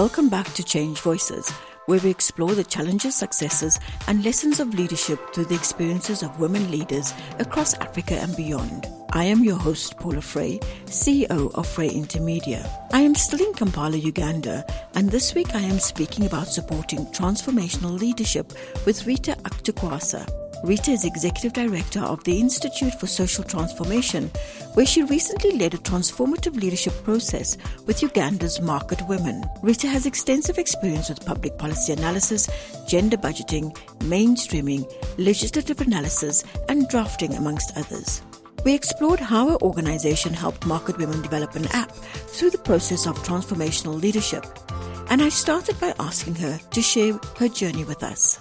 Welcome back to Change Voices, where we explore the challenges, successes, and lessons of leadership through the experiences of women leaders across Africa and beyond. I am your host, Paula Fray, CEO of Fray Intermedia. I am still in Kampala, Uganda, and this week I am speaking about supporting transformational leadership with Rita Atukwasa. Rita is Executive Director of the Institute for Social Transformation, where she recently led a transformative leadership process with Uganda's market women. Rita has extensive experience with public policy analysis, gender budgeting, mainstreaming, legislative analysis, and drafting, amongst others. We explored how her organization helped market women develop an app through the process of transformational leadership. And I started by asking her to share her journey with us.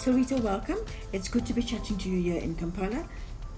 So, Rita, welcome. It's good to be chatting to you here in Kampala.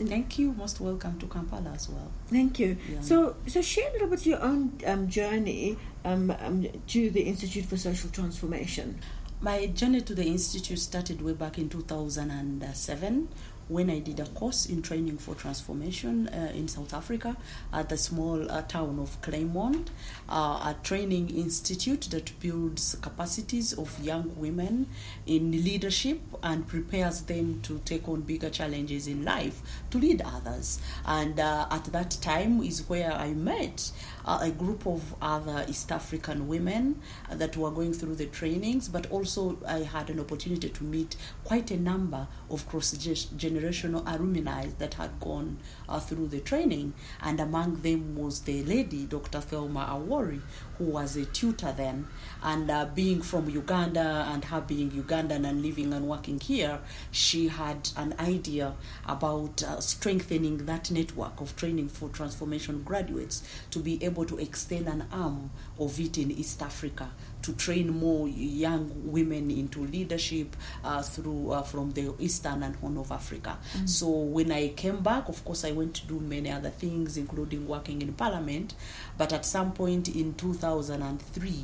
Thank you. Most welcome to Kampala as well. Thank you. Yeah. So, so share a little bit your own um, journey um, um, to the Institute for Social Transformation. My journey to the institute started way back in 2007 when I did a course in training for transformation uh, in South Africa at the small uh, town of Kleinmond, uh, a training institute that builds capacities of young women in leadership and prepares them to take on bigger challenges in life to lead others. And uh, at that time is where I met uh, a group of other East African women that were going through the trainings, but also I had an opportunity to meet quite a number of cross generational alumni that had gone uh, through the training, and among them was the lady, Dr. Thelma Awori, who was a tutor then. And uh, being from Uganda and her being Ugandan and living and working here, she had an idea about uh, strengthening that network of training for transformation graduates to be able to extend an arm of it in East Africa to train more young women into leadership uh, through uh, from the eastern and horn of Africa. Mm. So when I came back, of course, I went to do many other things, including working in Parliament. But at some point in 2003,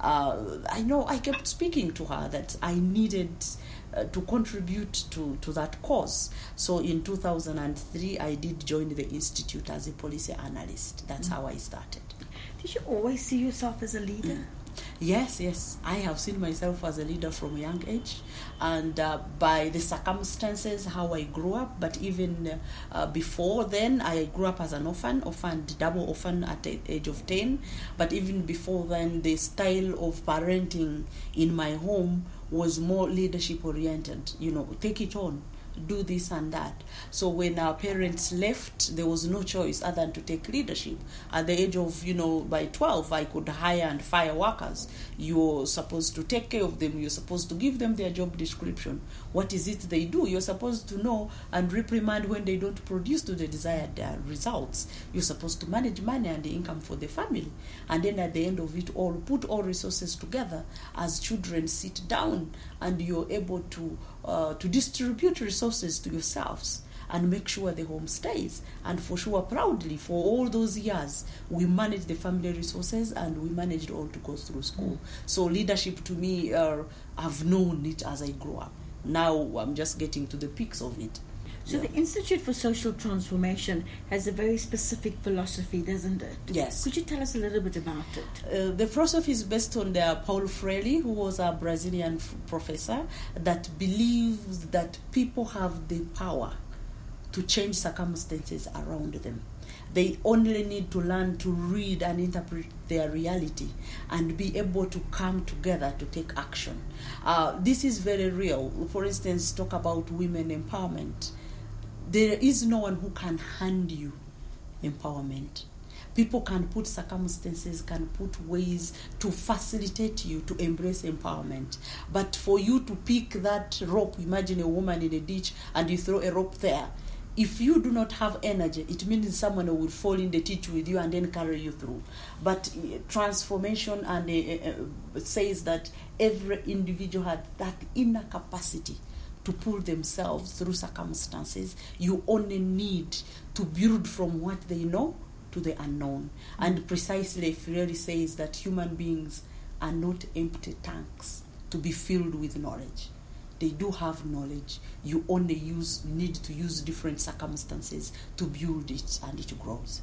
uh, I know I kept speaking to her that I needed. Uh, to contribute to, to that cause. So in 2003, I did join the institute as a policy analyst. That's mm. how I started. Did you always see yourself as a leader? Mm. Yes, yes. I have seen myself as a leader from a young age, and uh, by the circumstances how I grew up. But even uh, before then, I grew up as an orphan, orphaned, double orphan at the age of 10. But even before then, the style of parenting in my home was more leadership oriented. You know, take it on do this and that. So when our parents left, there was no choice other than to take leadership. At the age of, you know, by 12, I could hire and fire workers. You're supposed to take care of them. You're supposed to give them their job description. What is it they do? You're supposed to know and reprimand when they don't produce to the desired uh, results. You're supposed to manage money and the income for the family. And then at the end of it all, put all resources together as children sit down and you're able to uh, to distribute resources to yourselves and make sure the home stays. And for sure, proudly, for all those years, we managed the family resources and we managed all to go through school. So, leadership to me, uh, I've known it as I grow up. Now I'm just getting to the peaks of it. So yeah. the Institute for Social Transformation has a very specific philosophy, doesn't it? Yes. Could you tell us a little bit about it? Uh, the philosophy is based on the Paulo Freire, who was a Brazilian f- professor, that believes that people have the power to change circumstances around them. They only need to learn to read and interpret their reality and be able to come together to take action. Uh, this is very real. For instance, talk about women empowerment there is no one who can hand you empowerment. People can put circumstances, can put ways to facilitate you to embrace empowerment. But for you to pick that rope, imagine a woman in a ditch and you throw a rope there. If you do not have energy, it means someone will fall in the ditch with you and then carry you through. But uh, transformation and uh, uh, says that every individual had that inner capacity to pull themselves through circumstances. You only need to build from what they know to the unknown. And precisely, Freire says that human beings are not empty tanks to be filled with knowledge. They do have knowledge. You only use need to use different circumstances to build it, and it grows.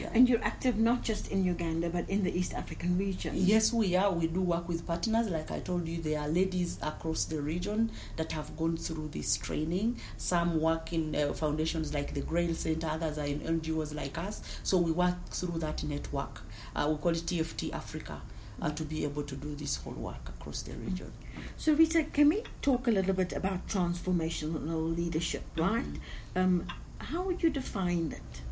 Yeah. And you're active not just in Uganda but in the East African region. Yes, we are. We do work with partners. Like I told you, there are ladies across the region that have gone through this training. Some work in uh, foundations like the Grail Center, others are in NGOs like us. So we work through that network. Uh, we call it TFT Africa. Uh, to be able to do this whole work across the region. So, Rita, can we talk a little bit about transformational leadership, right? Mm-hmm. Um, how would you define it?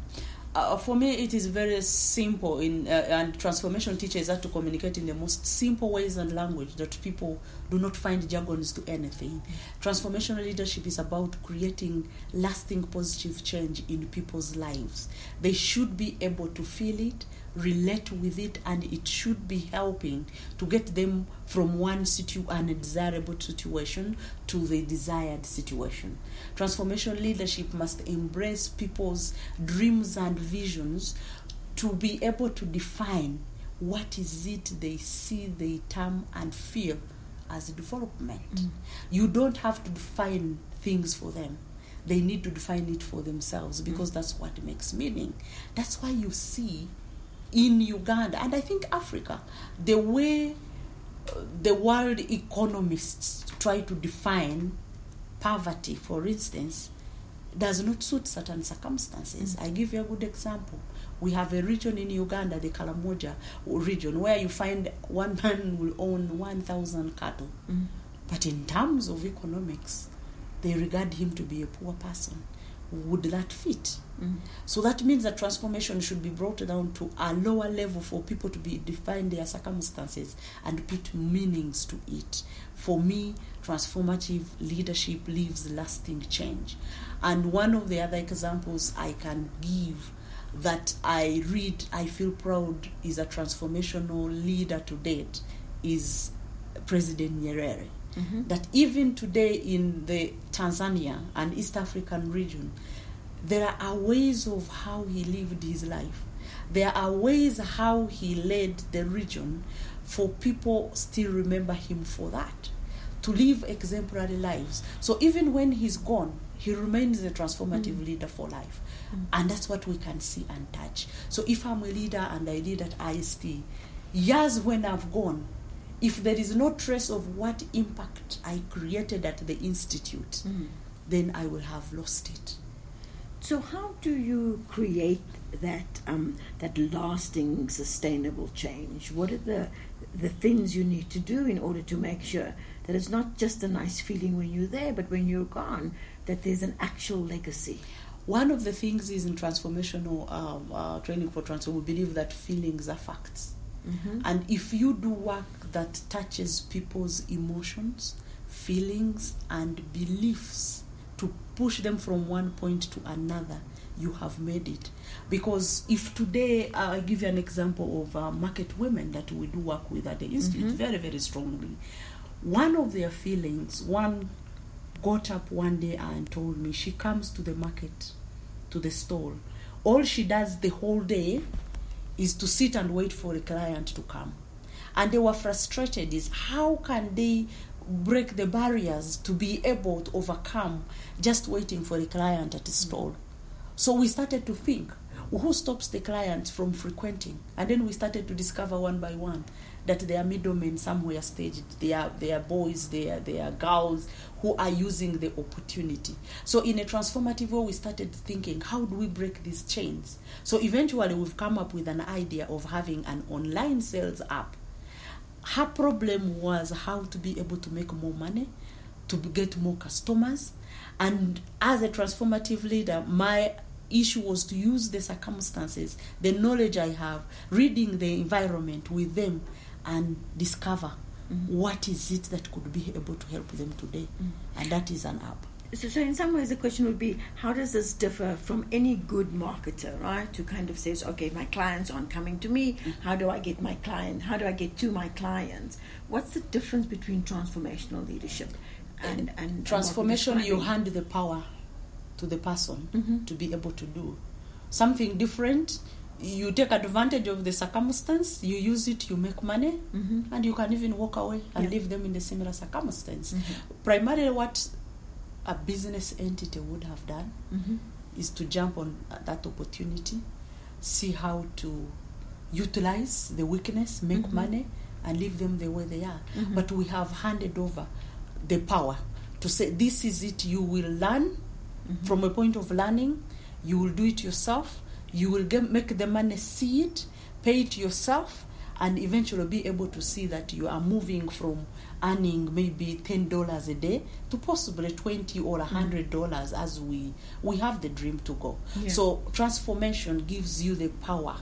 Uh, for me, it is very simple. In uh, and transformation teaches us to communicate in the most simple ways and language that people do not find jargons to anything. Transformational leadership is about creating lasting positive change in people's lives. They should be able to feel it, relate with it and it should be helping to get them from one situ- undesirable situation to the desired situation. Transformational leadership must embrace people's dreams and visions to be able to define what is it they see, they term and feel as development. Mm. You don't have to define things for them they need to define it for themselves because mm. that's what makes meaning. That's why you see in Uganda and I think Africa, the way uh, the world economists try to define poverty, for instance, does not suit certain circumstances. Mm-hmm. I give you a good example. We have a region in Uganda, the Karamoja region, where you find one man will own 1,000 cattle. Mm-hmm. But in terms of economics, they regard him to be a poor person would that fit? Mm. So that means that transformation should be brought down to a lower level for people to be define their circumstances and put meanings to it. For me, transformative leadership leaves lasting change. And one of the other examples I can give that I read, I feel proud is a transformational leader to date is President Nyerere. Mm-hmm. That even today in the Tanzania and East African region, there are ways of how he lived his life. There are ways how he led the region for people still remember him for that. To live exemplary lives. So even when he's gone, he remains a transformative mm. leader for life. Mm. And that's what we can see and touch. So if I'm a leader and I lead at IST, years when I've gone, if there is no trace of what impact I created at the institute, mm. then I will have lost it. So, how do you create that um, that lasting, sustainable change? What are the the things you need to do in order to make sure that it's not just a nice feeling when you're there, but when you're gone, that there's an actual legacy? One of the things is in transformational um, uh, training for transform, we believe that feelings are facts. Mm-hmm. And if you do work that touches people's emotions, feelings, and beliefs to push them from one point to another, you have made it. Because if today, uh, I give you an example of uh, market women that we do work with at the Institute mm-hmm. very, very strongly. One of their feelings, one got up one day and told me she comes to the market, to the stall. All she does the whole day is to sit and wait for a client to come. And they were frustrated is how can they break the barriers to be able to overcome just waiting for a client at a stall. So we started to think who stops the client from frequenting? And then we started to discover one by one that there are middlemen somewhere staged. They are, they are boys, they are, they are girls who are using the opportunity. So, in a transformative way, we started thinking, how do we break these chains? So, eventually, we've come up with an idea of having an online sales app. Her problem was how to be able to make more money, to get more customers. And as a transformative leader, my issue was to use the circumstances, the knowledge I have, reading the environment with them, and discover mm-hmm. what is it that could be able to help them today. Mm-hmm. And that is an app. So, so, in some ways, the question would be how does this differ from any good marketer, right? Who kind of says, okay, my clients aren't coming to me. Mm-hmm. How do I get my client? How do I get to my clients? What's the difference between transformational leadership and, and transformation? And you hand the power to the person mm-hmm. to be able to do something different you take advantage of the circumstance, you use it, you make money, Mhm. and you can even walk away and Yeah. leave them in the similar circumstance. Mhm. Primarily, what a business entity would have done Mhm. is to jump on that opportunity, see how to utilize the weakness, make Mhm. money, and leave them the way they are. Mhm. But we have handed over the power to say, This is it, you will learn Mhm. from a point of learning, you will do it yourself, you will get, make the money see it, pay it yourself, and eventually be able to see that you are moving from earning maybe ten dollars a day to possibly twenty or a hundred dollars as we we have the dream to go. Yeah. So transformation gives you the power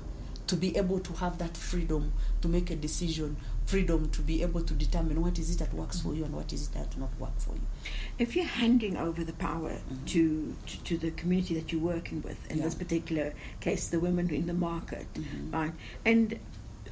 to be able to have that freedom to make a decision, freedom to be able to determine what is it that works for you and what is it that does not work for you. If you're handing over the power to, to to the community that you're working with, in Yeah. this particular case, the women in the market, Mhm. right? And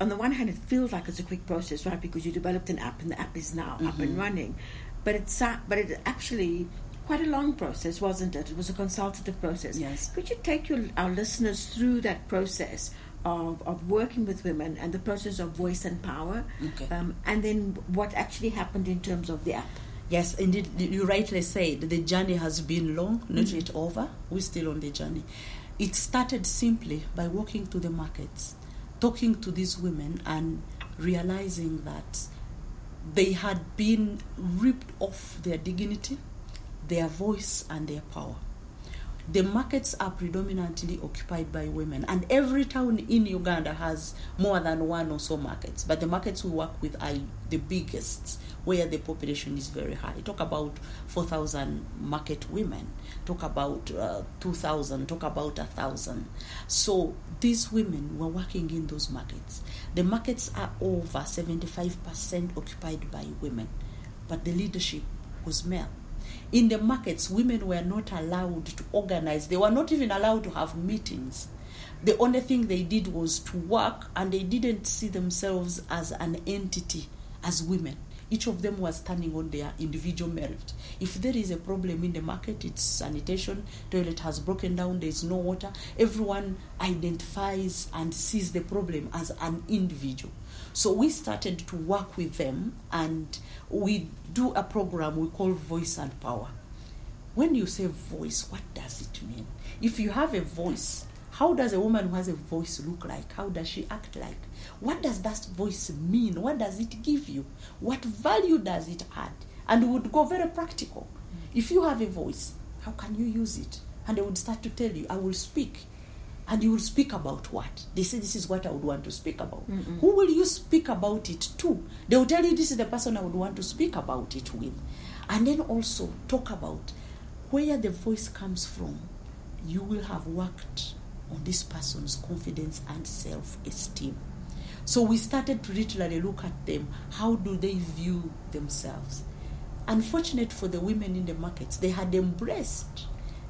on the one hand, it feels like it's a quick process, right? Because you developed an app and the app is now up and Mhm. running, but it's but it actually quite a long process, wasn't it? It was a consultative process. Yes. Could you take your, our listeners through that process? Of, of working with women and the process of voice and power, Okay. um, and then what actually happened in terms of the app. Yes, indeed, you rightly said the journey has been long, not Mhm. yet over. We're still on the journey. It started simply by walking to the markets, talking to these women, and realizing that they had been ripped off their dignity, their voice, and their power. The markets are predominantly occupied by women, and every town in Uganda has more than one or so markets. But the markets we work with are the biggest, where the population is very high. Talk about 4,000 market women, talk about uh, 2,000, talk about 1,000. So these women were working in those markets. The markets are over 75% occupied by women, but the leadership was male in the markets, women were not allowed to organize. They were not even allowed to have meetings. The only thing they did was to work, and they didn't see themselves as an entity, as women. Each of them was standing on their individual merit. If there is a problem in the market, it's sanitation, toilet has broken down, there is no water, everyone identifies and sees the problem as an individual. So we started to work with them and we do a program we call Voice and Power. When you say voice, what does it mean? If you have a voice, how does a woman who has a voice look like? How does she act like? What does that voice mean? What does it give you? What value does it add? And we would go very practical. If you have a voice, how can you use it? And they would start to tell you, I will speak. And you will speak about what? They say, This is what I would want to speak about. Mm-mm. Who will you speak about it to? They will tell you, This is the person I would want to speak about it with. And then also talk about where the voice comes from. You will have worked on this person's confidence and self esteem. So we started to literally look at them. How do they view themselves? Unfortunate for the women in the markets, they had embraced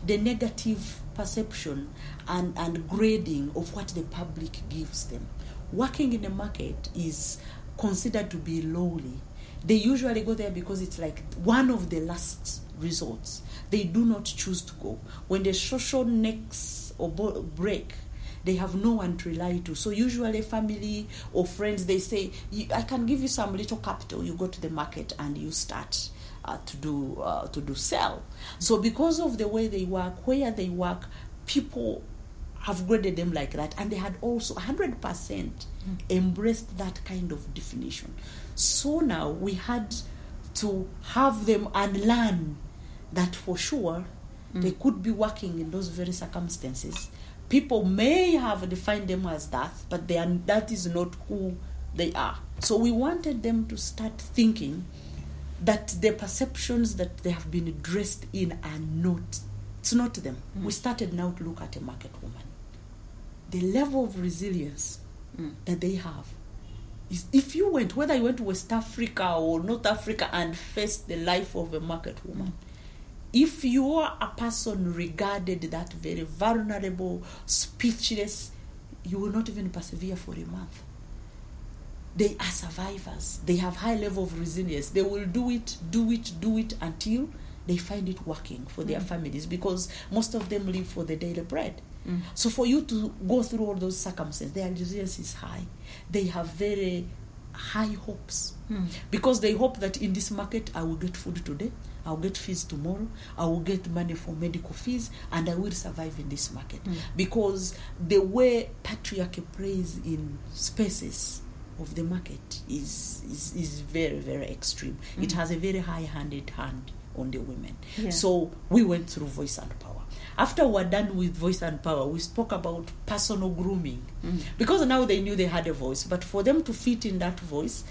the negative perception and, and grading of what the public gives them. Working in the market is considered to be lowly. They usually go there because it's like one of the last resorts. They do not choose to go. When the social necks or break, they have no one to rely to. So usually family or friends, they say, I can give you some little capital. You go to the market and you start uh, to do uh, to do sell. So because of the way they work, where they work, people have graded them like that, and they had also 100% embraced that kind of definition. So now we had to have them unlearn that for sure they could be working in those very circumstances. People may have defined them as that, but they are, that is not who they are. So we wanted them to start thinking that the perceptions that they have been dressed in are not it's not them. We started now to look at a market woman. The level of resilience Mm. that they have is if you went whether you went to West Africa or North Africa and faced the life of a market woman, if you are a person regarded that very vulnerable, speechless, you will not even persevere for a month. They are survivors. They have high level of resilience. They will do it, do it, do it until they find it working for their mm. families because most of them live for the daily bread. Mm. So for you to go through all those circumstances, their resilience is high. They have very high hopes Mm. because they hope that in this market I will get food today, I'll get fees tomorrow, I will get money for medical fees, and I will survive in this market. Mm. Because the way patriarchy plays in spaces of the market is is, is very very extreme. It Mm. has a very high-handed hand on the women. Yeah. So we went through voice and power. After we're done with voice and power, we spoke about personal grooming. Mm. because now they knew they had a voice but for them to fit in that voice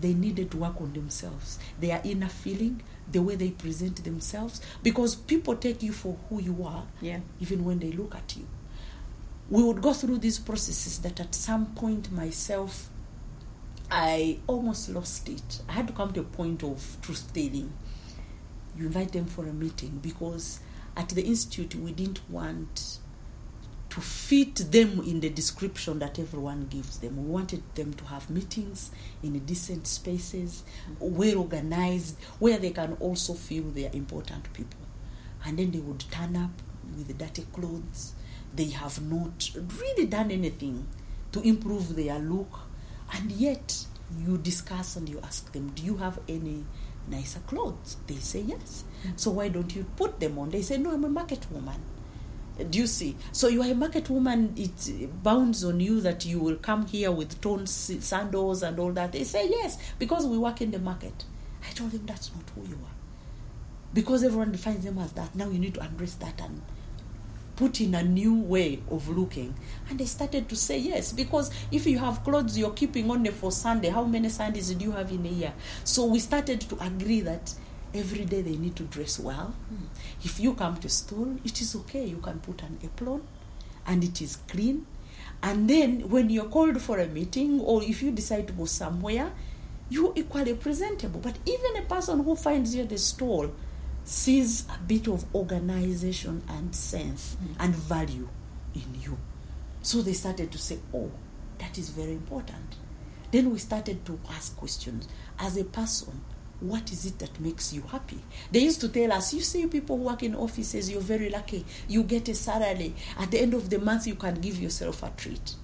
they needed to work on themselves. Their inner feeling the way they present themselves. Because people take you for who you are Yeah. even when they look at you. We would go through these processes that at some point myself i almost lost it. I had to come to a point of truth telling. You invite them for a meeting because at the institute we didn't want to fit them in the description that everyone gives them. We wanted them to have meetings in decent spaces, well organized, where they can also feel they are important people. And then they would turn up with dirty clothes. They have not really done anything to improve their look. And yet, you discuss and you ask them, Do you have any nicer clothes? They say yes. Hmm. So why don't you put them on? They say, No, I'm a market woman. Do you see? So you are a market woman. It bounds on you that you will come here with torn sandals and all that. They say yes because we work in the market. I told them that's not who you are, because everyone defines them as that. Now you need to embrace that and put in a new way of looking. And they started to say yes because if you have clothes you're keeping only for Sunday, how many Sundays do you have in a year? So we started to agree that every day they need to dress well. Hmm. If you come to school, it is okay. You can put an apron and it is clean. And then when you're called for a meeting or if you decide to go somewhere, you're equally presentable. But even a person who finds you at the stall sees a bit of organization and sense and value in you. So they started to say, oh, that is very important. Then we started to ask questions. As a person, what is it that makes you happy? They used to tell us, you see, people who work in offices, you're very lucky. You get a salary. At the end of the month, you can give yourself a treat.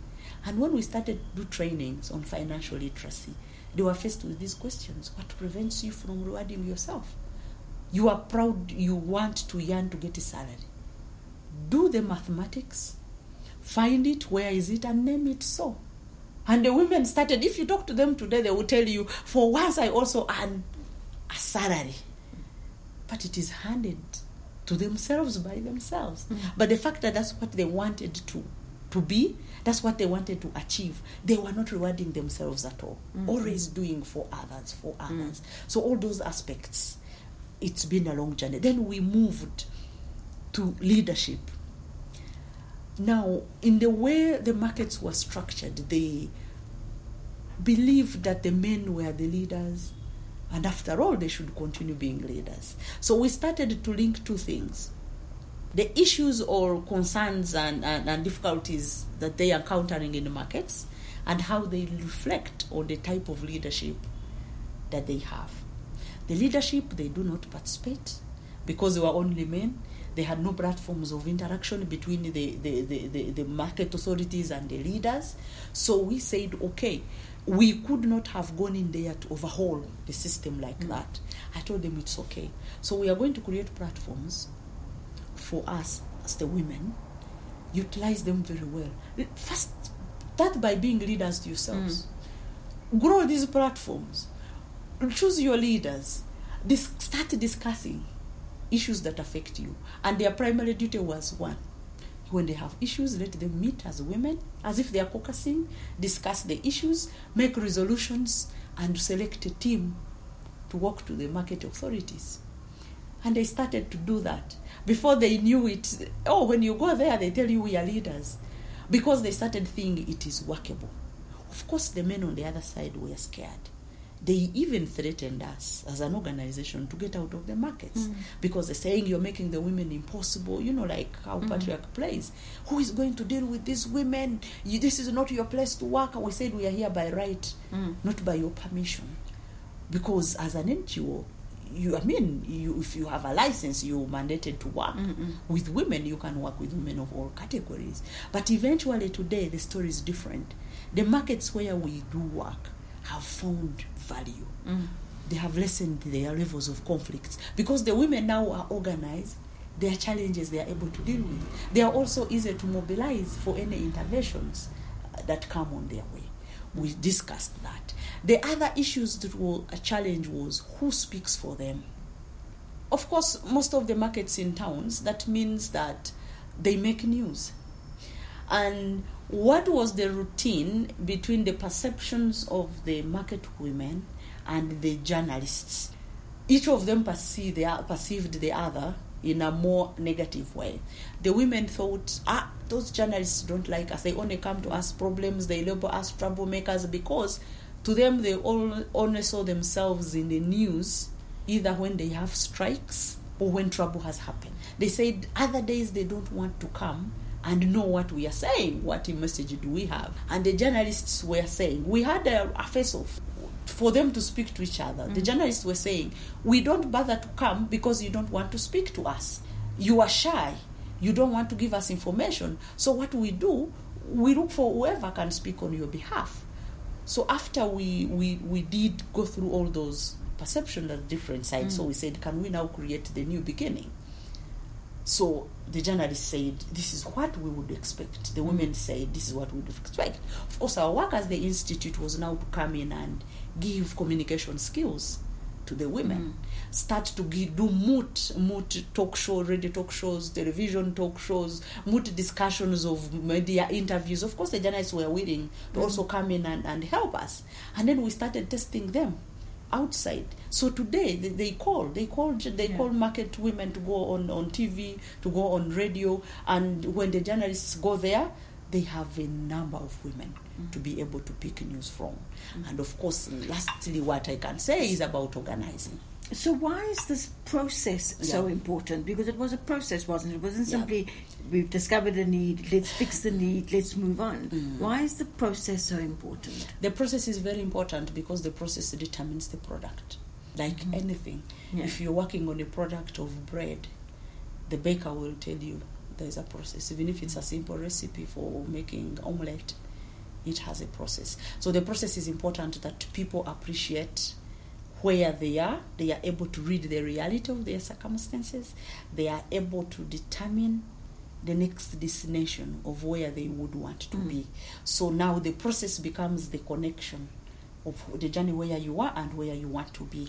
And when we started to do trainings on financial literacy, they were faced with these questions What prevents you from rewarding yourself? You are proud, you want to yearn to get a salary. Do the mathematics, find it, where is it, and name it so. And the women started, if you talk to them today, they will tell you, for once I also earn a salary. But it is handed to themselves by themselves. Mm. But the fact that that's what they wanted to, to be, that's what they wanted to achieve, they were not rewarding themselves at all. Mm. Always doing for others, for others. Mm. So, all those aspects, it's been a long journey. Then we moved to leadership. Now, in the way the markets were structured, they believed that the men were the leaders, and after all, they should continue being leaders. So we started to link two things the issues or concerns and, and, and difficulties that they are encountering in the markets, and how they reflect on the type of leadership that they have. The leadership, they do not participate because they were only men. They had no platforms of interaction between the, the, the, the, the market authorities and the leaders. So we said, okay, we could not have gone in there to overhaul the system like mm. that. I told them it's okay. So we are going to create platforms for us as the women, utilize them very well. First, start by being leaders to yourselves. Mm. Grow these platforms. Choose your leaders. Dis- start discussing issues that affect you. And their primary duty was one. When they have issues, let them meet as women, as if they are caucusing, discuss the issues, make resolutions, and select a team to work to the market authorities. And they started to do that. Before they knew it, oh, when you go there, they tell you we are leaders. Because they started thinking it is workable. Of course, the men on the other side were scared. They even threatened us as an organization to get out of the markets mm. because they're saying you're making the women impossible. You know, like how mm. patriarch plays. Who is going to deal with these women? You, this is not your place to work. We said we are here by right, mm. not by your permission. Because as an NGO, you i mean you if you have a license you're mandated to work Mm-mm. with women you can work with women of all categories but eventually today the story is different the markets where we do work have found value. Mm. they have lessened their levels of conflicts because the women now are organized their challenges they are able to deal with. They are also easier to mobilize for any interventions that come on their way. We discussed that. The other issues that were a challenge was who speaks for them. Of course most of the markets in towns that means that they make news. And what was the routine between the perceptions of the market women and the journalists each of them perceived the, perceived the other in a more negative way. The women thought, ah, those journalists don't like us. They only come to us problems. They label us troublemakers because to them they all only saw themselves in the news either when they have strikes or when trouble has happened. They said other days they don't want to come and know what we are saying. What message do we have? And the journalists were saying, we had a, a face off for them to speak to each other. The mm. journalists were saying, We don't bother to come because you don't want to speak to us. You are shy. You don't want to give us information. So, what we do, we look for whoever can speak on your behalf. So, after we, we, we did go through all those perceptions at different sides, so mm. we said, Can we now create the new beginning? So the journalist said, This is what we would expect. The mm. women said, This is what we would expect. Of course, our work as the institute was now to come in and give communication skills to the women. Mm. Start to give, do moot, moot talk show, radio talk shows, television talk shows, moot discussions of media interviews. Of course, the journalists were willing to mm. also come in and, and help us. And then we started testing them outside. So today they, they call, they call, they Yeah. call market women to go on, on TV, to go on radio, and when the journalists go there, they have a number of women to be able to pick news from. Mm. And of course, lastly, what I can say is about organizing. So why is this process so important? Because it was a process, wasn't it? It wasn't Yeah. We've discovered a need, let's fix the need, let's move on. Mm. Why is the process so important? The process is very important because the process determines the product. Like anything, Yeah. if you're working on a product of bread, the baker will tell you there's a process. Even if it's a simple recipe for making omelette, it has a process. So the process is important that people appreciate where they are. They are able to read the reality of their circumstances. They are able to determine the next destination of where they would want to be. So now the process becomes the connection of the journey where you are and where you want to be.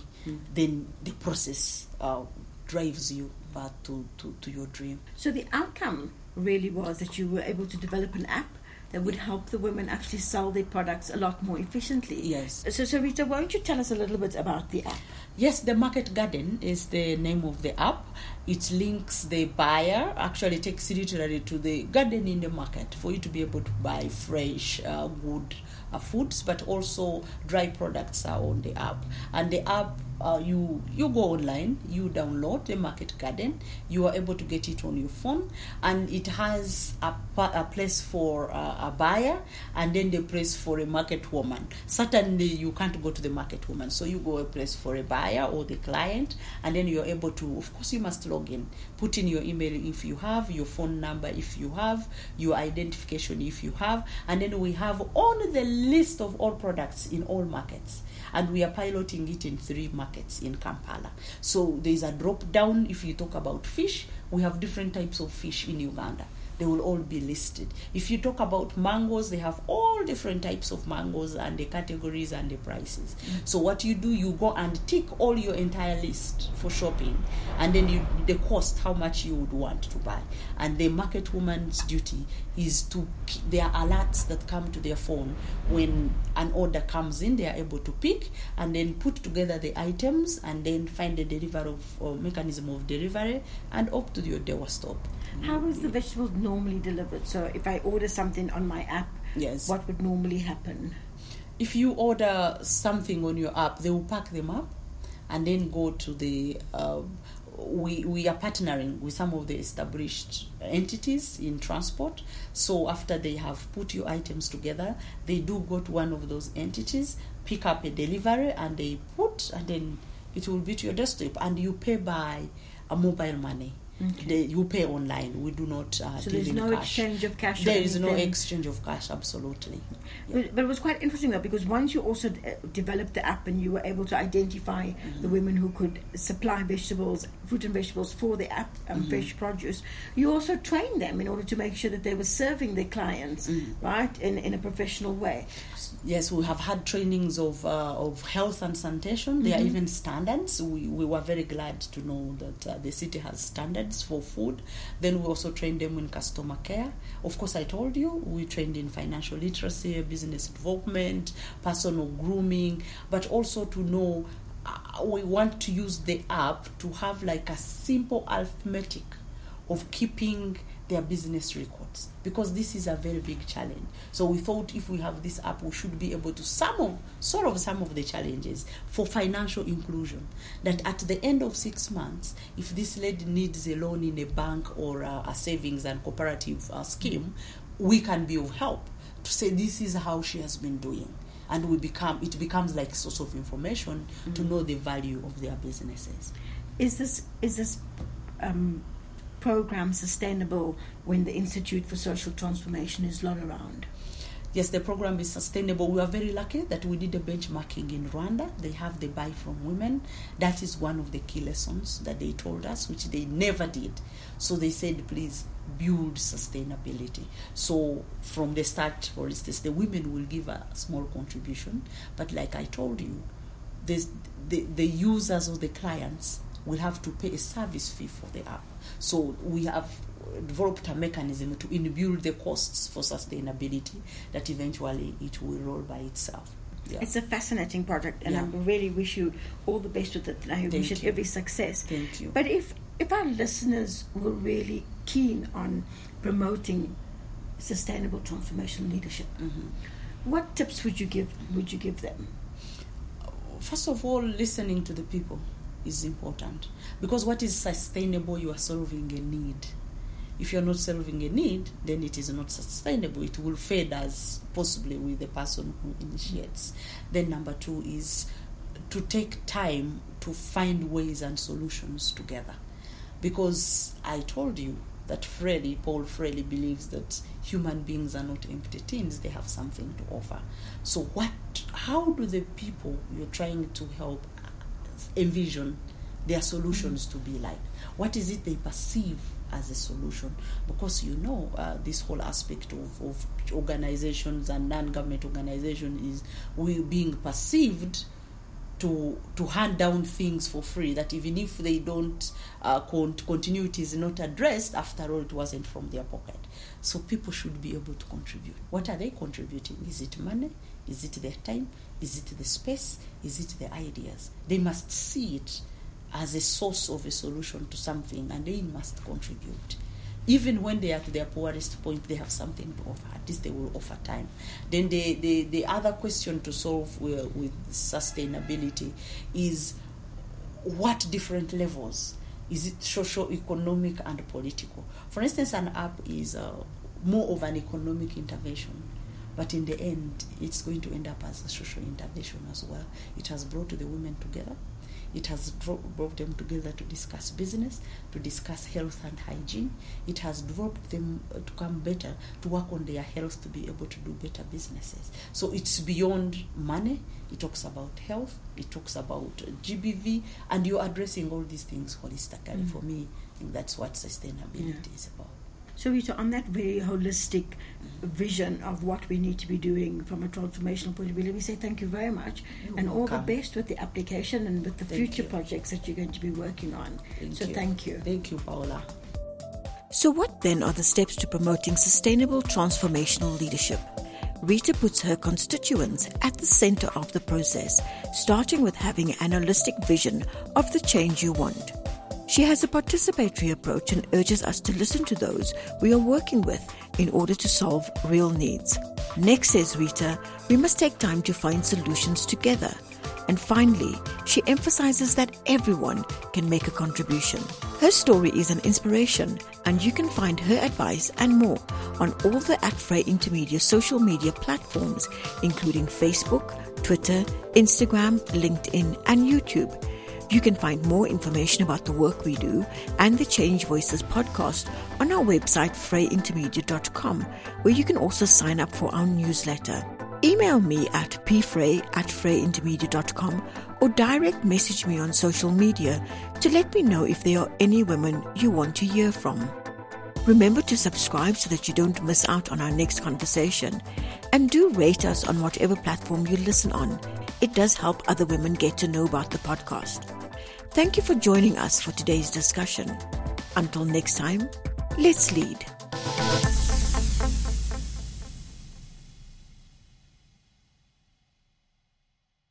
Then the process uh, drives you uh, to, to, to your dream. So the outcome really was that you were able to develop an app that would help the women actually sell their products a lot more efficiently. Yes. So, so Rita, why don't you tell us a little bit about the app? Yes, the Market Garden is the name of the app. It links the buyer, actually takes you literally to the garden in the market for you to be able to buy fresh, uh, good uh, foods, but also dry products are on the app. And the app, uh, you you go online, you download the Market Garden, you are able to get it on your phone, and it has a, a place for uh, a buyer and then the place for a market woman. Certainly, you can't go to the market woman, so you go a place for a buyer or the client, and then you're able to. Of course, you must log in, put in your email if you have, your phone number if you have, your identification if you have, and then we have on the list of all products in all markets and we are piloting it in three markets in Kampala. So there is a drop down. If you talk about fish, we have different types of fish in Uganda. They will all be listed. If you talk about mangoes, they have all different types of mangoes and the categories and the prices. Mm. So what you do, you go and tick all your entire list for shopping, and then you the cost, how much you would want to buy, and the market woman's duty is to there are alerts that come to their phone when an order comes in. They are able to pick and then put together the items and then find the delivery of mechanism of delivery and up to your doorstep. How is the vegetables normally delivered? So if I order something on my app, Yes. what would normally happen? if you order something on your app, they will pack them up and then go to the. Uh, we we are partnering with some of the established entities in transport. So after they have put your items together, they do go to one of those entities, pick up a delivery, and they put and then It will be to your desktop, and you pay by a mobile money. Okay. The, you pay online. We do not uh, So there's no cash. exchange of cash. There is no exchange of cash. Absolutely. But, but it was quite interesting though because once you also uh, developed the app and you were able to identify the women who could supply vegetables, fruit and vegetables for the app and fresh produce, you also trained them in order to make sure that they were serving their clients right in, in a professional way. Yes, we have had trainings of uh, of health and sanitation. There are even standards. We, we were very glad to know that uh, the city has standards for food. Then we also trained them in customer care. Of course, I told you we trained in financial literacy, business development, personal grooming, but also to know uh, we want to use the app to have like a simple arithmetic of keeping their business records because this is a very big challenge. So we thought if we have this app, we should be able to some of sort of some of the challenges for financial inclusion. That at the end of six months, if this lady needs a loan in a bank or a, a savings and cooperative uh, scheme, we can be of help to say this is how she has been doing. And we become it becomes like source of information to know the value of their businesses. Is this is this um, program sustainable when the Institute for Social Transformation is not around? Yes, the program is sustainable. We are very lucky that we did a benchmarking in Rwanda. They have the buy from women. That is one of the key lessons that they told us, which they never did. So they said, please build sustainability. So from the start, for instance, the women will give a small contribution, but like I told you, the, the users or the clients will have to pay a service fee for the app. So we have developed a mechanism to inbuild the costs for sustainability that eventually it will roll by itself. Yeah. It's a fascinating project, and Yeah. I really wish you all the best with it. And I wish Thank it you. every success. Thank you. But if if our listeners were really keen on promoting sustainable transformational leadership, Mhm. what tips would you give would you give them? First of all, listening to the people is important because what is sustainable, you are solving a need. If you're not solving a need, then it is not sustainable. It will fade as possibly with the person who initiates. Then, number two is to take time to find ways and solutions together. Because I told you that Freire, Paul Freire, believes that human beings are not empty tins, they have something to offer. So, what, how do the people you're trying to help envision their solutions to be like? What is it they perceive as a solution? Because you know, uh, this whole aspect of, of organizations and non government organizations is we being perceived to to hand down things for free that even if they don't uh, con- continuity is not addressed after all it wasn't from their pocket so people should be able to contribute what are they contributing is it money is it their time is it the space is it the ideas they must see it as a source of a solution to something and they must contribute even when they are to their poorest point, they have something to offer. At least they will offer time. Then the, the, the other question to solve with, with sustainability is what different levels? Is it social, economic, and political? For instance, an app is uh, more of an economic intervention. But in the end, it's going to end up as a social intervention as well. It has brought the women together. It has brought them together to discuss business, to discuss health and hygiene. It has brought them uh, to come better, to work on their health, to be able to do better businesses. So it's beyond money. It talks about health. It talks about GBV, and you're addressing all these things holistically. For me, I think that's what sustainability is about. So, Rita, on that very holistic vision of what we need to be doing from a transformational point of view, let me say thank you very much You're and all the best with the application and with the Thank future you. projects that you're going to be working on. Thank so, you. thank you. Thank you, Paola. So, what then are the steps to promoting sustainable transformational leadership? Rita puts her constituents at the center of the process, starting with having an holistic vision of the change you want. She has a participatory approach and urges us to listen to those we are working with in order to solve real needs. Next, says Rita, we must take time to find solutions together. And finally, she emphasizes that everyone can make a contribution. Her story is an inspiration, and you can find her advice and more on all the ActFrey Intermedia social media platforms, including Facebook, Twitter, Instagram, LinkedIn, and YouTube. You can find more information about the work we do and the Change Voices podcast on our website, frayintermedia.com, where you can also sign up for our newsletter. Email me at pfray at frayintermedia.com or direct message me on social media to let me know if there are any women you want to hear from. Remember to subscribe so that you don't miss out on our next conversation. And do rate us on whatever platform you listen on. It does help other women get to know about the podcast. Thank you for joining us for today's discussion. Until next time, let's lead.